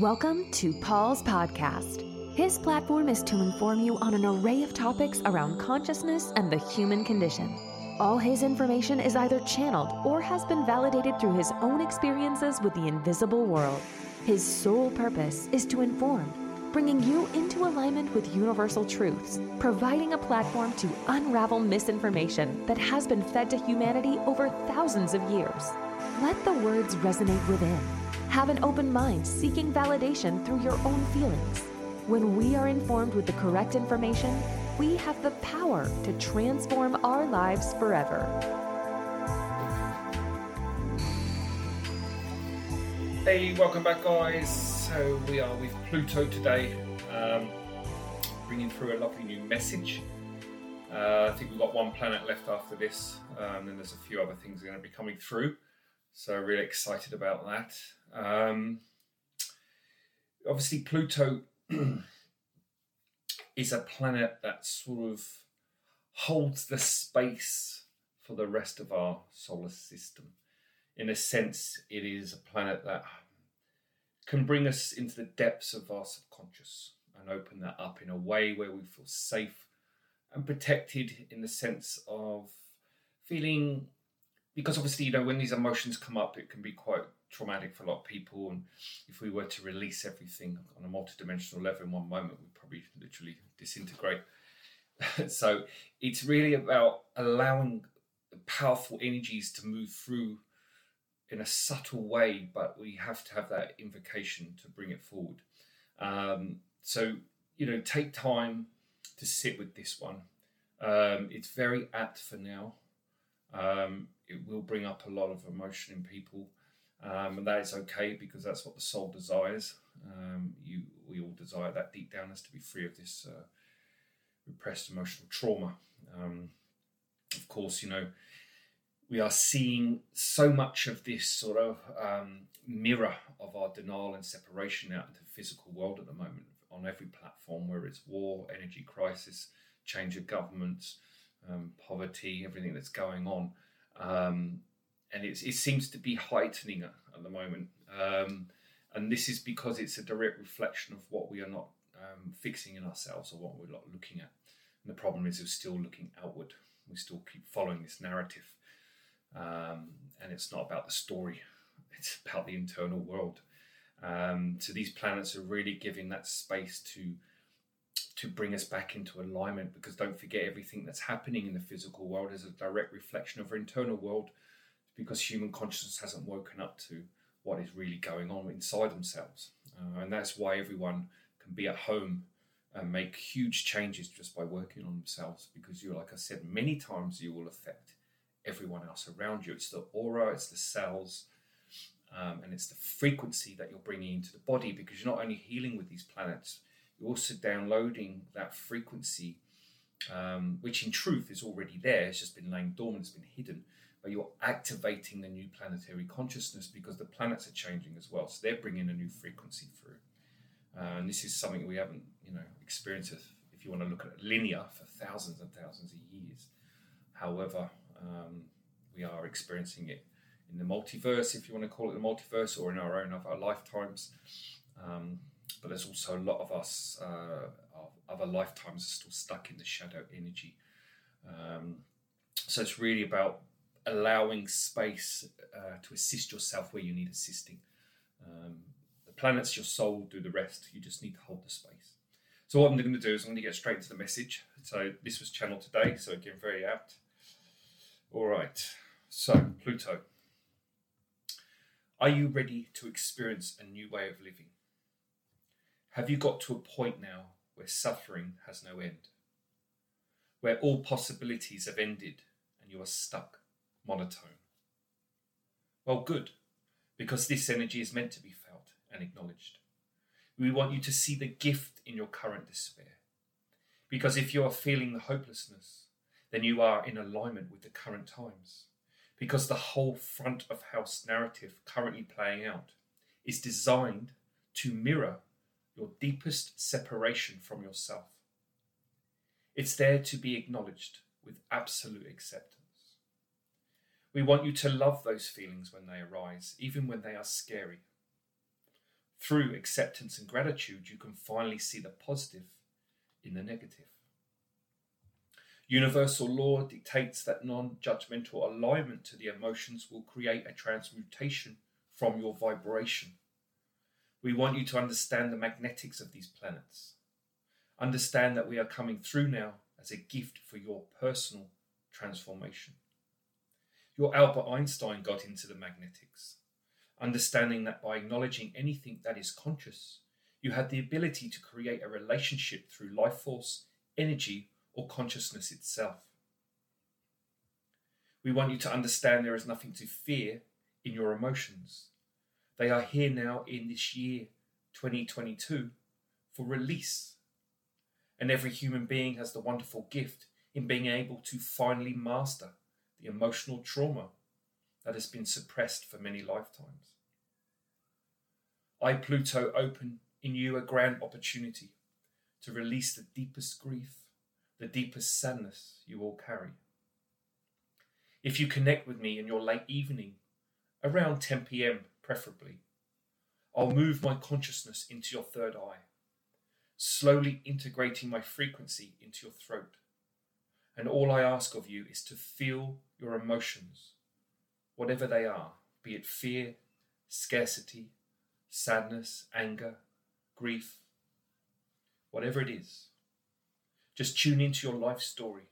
Welcome to Paul's podcast. His platform is to inform you on an array of topics around consciousness and the human condition. All his information is either channeled or has been validated through his own experiences with the invisible world. His sole purpose is to inform, bringing you into alignment with universal truths, providing a platform to unravel misinformation that has been fed to humanity over thousands of years. Let the words resonate within. Have an open mind seeking validation through your own feelings. When we are informed with the correct information, we have the power to transform our lives forever. Hey, welcome back, guys. So, we are with Pluto today, um, bringing through a lovely new message. Uh, I think we've got one planet left after this, um, and there's a few other things that are going to be coming through. So, really excited about that. Um, obviously, Pluto is a planet that sort of holds the space for the rest of our solar system. In a sense, it is a planet that can bring us into the depths of our subconscious and open that up in a way where we feel safe and protected in the sense of feeling because obviously you know when these emotions come up it can be quite traumatic for a lot of people and if we were to release everything on a multidimensional level in one moment we'd probably literally disintegrate. So it's really about allowing powerful energies to move through in a subtle way but we have to have that invocation to bring it forward. Um, so you know take time to sit with this one. Um, it's very apt for now. Um, it will bring up a lot of emotion in people um, and that is okay because that's what the soul desires. Um, you, we all desire that deep down us to be free of this uh, repressed emotional trauma. Um, of course, you know, we are seeing so much of this sort of um, mirror of our denial and separation out into the physical world at the moment on every platform, where it's war, energy crisis, change of governments, um, poverty, everything that's going on. Um, and it seems to be heightening at, the moment. Um, and this is because it's a direct reflection of what we are not um, fixing in ourselves or what we're not looking at. And the problem is we're still looking outward. We still keep following this narrative. Um, and it's not about the story, it's about the internal world. Um, so these planets are really giving that space to to bring us back into alignment because don't forget everything that's happening in the physical world is a direct reflection of our internal world because human consciousness hasn't woken up to what is really going on inside themselves. Uh, and that's why everyone can be at home and make huge changes just by working on themselves because you like I said many times you will affect everyone else around you it's the aura it's the cells um, and it's the frequency that you're bringing into the body because you're not only healing with these planets you're also downloading that frequency um, which in truth is already there it's just been laying dormant it's been hidden but you're activating the new planetary consciousness because the planets are changing as well. So they're bringing a new frequency through. Uh, and this is something we haven't, you know, experienced if you want to look at it linear for thousands and thousands of years. However, um, we are experiencing it in the multiverse, if you want to call it the multiverse, or in our own other lifetimes. Um, but there's also a lot of us, uh, other lifetimes, are still stuck in the shadow energy. Um, so it's really about allowing space uh, to assist yourself where you need assisting. Um, the planets, your soul, do the rest. You just need to hold the space. So what I'm going to do is I'm going to get straight into the message. So this was channeled today, so again, very apt. All right. So Pluto, are you ready to experience a new way of living? Have you got to a point now where suffering has no end? Where all possibilities have ended and you are stuck? monotone. Well, good, because this energy is meant to be felt and acknowledged. We want you to see the gift in your current despair. Because if you are feeling the hopelessness, then you are in alignment with the current times. Because the whole front of house narrative currently playing out is designed to mirror your deepest separation from yourself. It's there to be acknowledged with absolute acceptance. We want you to love those feelings when they arise, even when they are scary. Through acceptance and gratitude, you can finally see the positive in the negative. Universal law dictates that non judgmental alignment to the emotions will create a transmutation from your vibration. We want you to understand the magnetics of these planets. Understand that we are coming through now as a gift for your personal transformation. Your Albert Einstein got into the magnetics, understanding that by acknowledging anything that is conscious, you had the ability to create a relationship through life force, energy, or consciousness itself. We want you to understand there is nothing to fear in your emotions. They are here now in this year, 2022, for release. And every human being has the wonderful gift in being able to finally master the emotional trauma that has been suppressed for many lifetimes. I, Pluto, open in you a grand opportunity to release the deepest grief, the deepest sadness you all carry. If you connect with me in your late evening, around 10 pm preferably, I'll move my consciousness into your third eye, slowly integrating my frequency into your throat. And all I ask of you is to feel your emotions, whatever they are, be it fear, scarcity, sadness, anger, grief, whatever it is. Just tune into your life story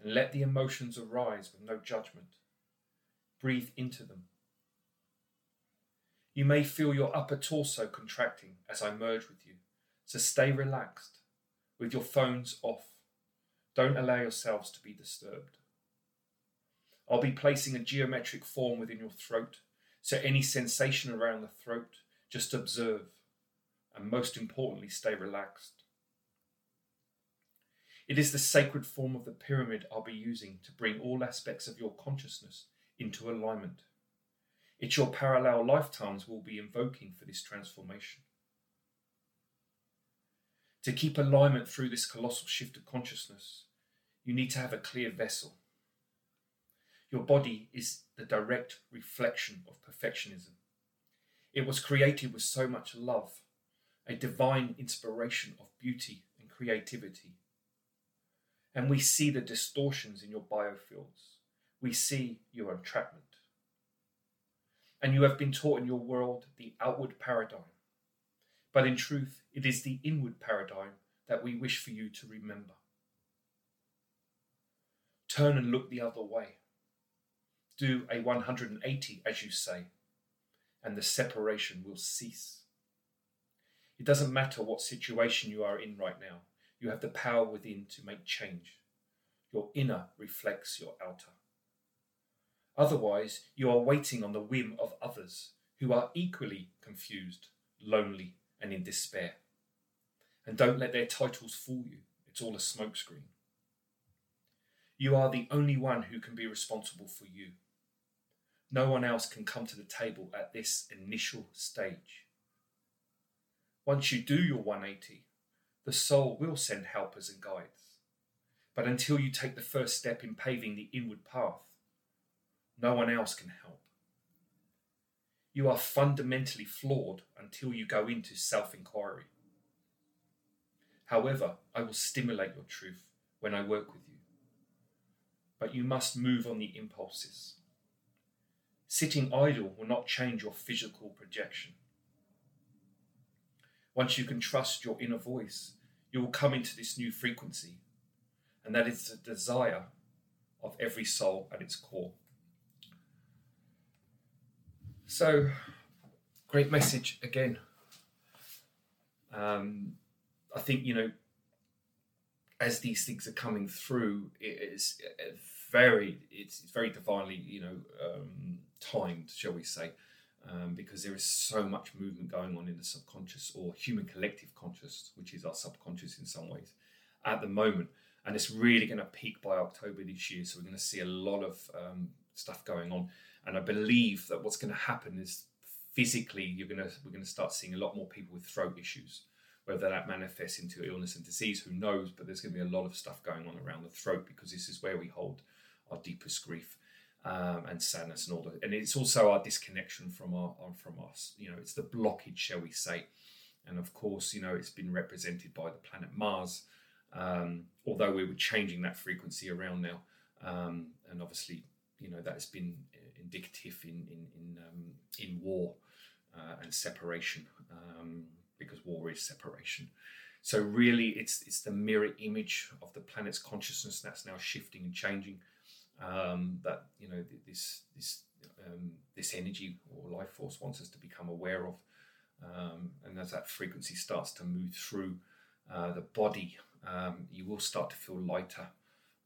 and let the emotions arise with no judgment. Breathe into them. You may feel your upper torso contracting as I merge with you, so stay relaxed with your phones off. Don't allow yourselves to be disturbed. I'll be placing a geometric form within your throat, so any sensation around the throat, just observe, and most importantly, stay relaxed. It is the sacred form of the pyramid I'll be using to bring all aspects of your consciousness into alignment. It's your parallel lifetimes we'll be invoking for this transformation. To keep alignment through this colossal shift of consciousness, you need to have a clear vessel. Your body is the direct reflection of perfectionism. It was created with so much love, a divine inspiration of beauty and creativity. And we see the distortions in your biofields. We see your entrapment. And you have been taught in your world the outward paradigm but in truth, it is the inward paradigm that we wish for you to remember. Turn and look the other way. Do a 180, as you say, and the separation will cease. It doesn't matter what situation you are in right now, you have the power within to make change. Your inner reflects your outer. Otherwise, you are waiting on the whim of others who are equally confused, lonely, and in despair. And don't let their titles fool you, it's all a smokescreen. You are the only one who can be responsible for you. No one else can come to the table at this initial stage. Once you do your 180, the soul will send helpers and guides. But until you take the first step in paving the inward path, no one else can help. You are fundamentally flawed until you go into self inquiry. However, I will stimulate your truth when I work with you. But you must move on the impulses. Sitting idle will not change your physical projection. Once you can trust your inner voice, you will come into this new frequency, and that is the desire of every soul at its core. So, great message again. Um, I think, you know, as these things are coming through, it is very, it's, very divinely, you know, um, timed, shall we say, um, because there is so much movement going on in the subconscious or human collective conscious, which is our subconscious in some ways, at the moment. And it's really going to peak by October this year. So we're going to see a lot of um, stuff going on. And I believe that what's going to happen is physically you're going to we're going to start seeing a lot more people with throat issues. Whether that manifests into illness and disease, who knows? But there's going to be a lot of stuff going on around the throat because this is where we hold our deepest grief. um, and sadness and all that. And it's also our disconnection from our from us. You know, it's the blockage, shall we say? And of course, you know, it's been represented by the planet Mars. Um, although we were changing that frequency around now, um, and obviously, you know, that has been indicative in in in, um, in war uh, and separation, um, because war is separation. So really, it's it's the mirror image of the planet's consciousness that's now shifting and changing. Um, that you know this this um, this energy or life force wants us to become aware of, um, and as that frequency starts to move through uh, the body, um, you will start to feel lighter,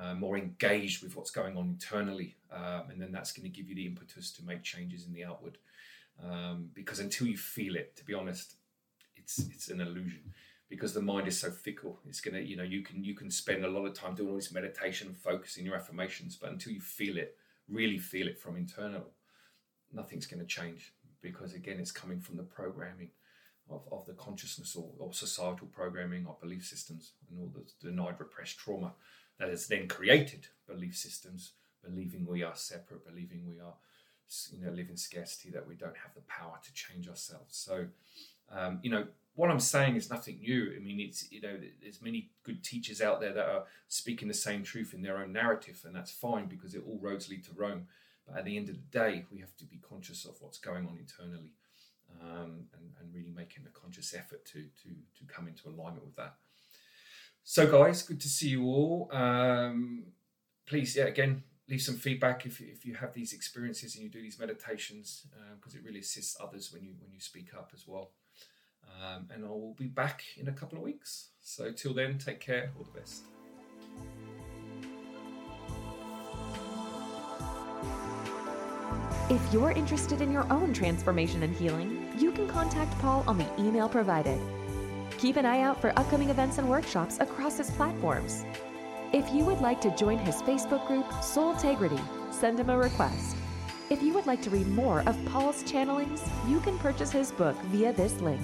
uh, more engaged with what's going on internally, um, and then that's going to give you the impetus to make changes in the outward. Um, because until you feel it, to be honest, it's it's an illusion because the mind is so fickle. It's gonna, you know, you can you can spend a lot of time doing all this meditation and focusing your affirmations, but until you feel it, really feel it from internal, nothing's going to change because again, it's coming from the programming of, of the consciousness or, or societal programming or belief systems and all the denied, repressed trauma that has then created belief systems, believing we are separate, believing we are, you know, living scarcity, that we don't have the power to change ourselves. So, um, you know, what I'm saying is nothing new. I mean, it's you know, there's many good teachers out there that are speaking the same truth in their own narrative, and that's fine because it all roads lead to Rome. But at the end of the day, we have to be conscious of what's going on internally, um, and, and really making a conscious effort to to to come into alignment with that. So, guys, good to see you all. Um, please, yeah, again, leave some feedback if, if you have these experiences and you do these meditations, because uh, it really assists others when you when you speak up as well. Um, and I will be back in a couple of weeks. So till then, take care. All the best. If you're interested in your own transformation and healing, you can contact Paul on the email provided. Keep an eye out for upcoming events and workshops across his platforms. If you would like to join his Facebook group, Soul Integrity, send him a request. If you would like to read more of Paul's channelings, you can purchase his book via this link.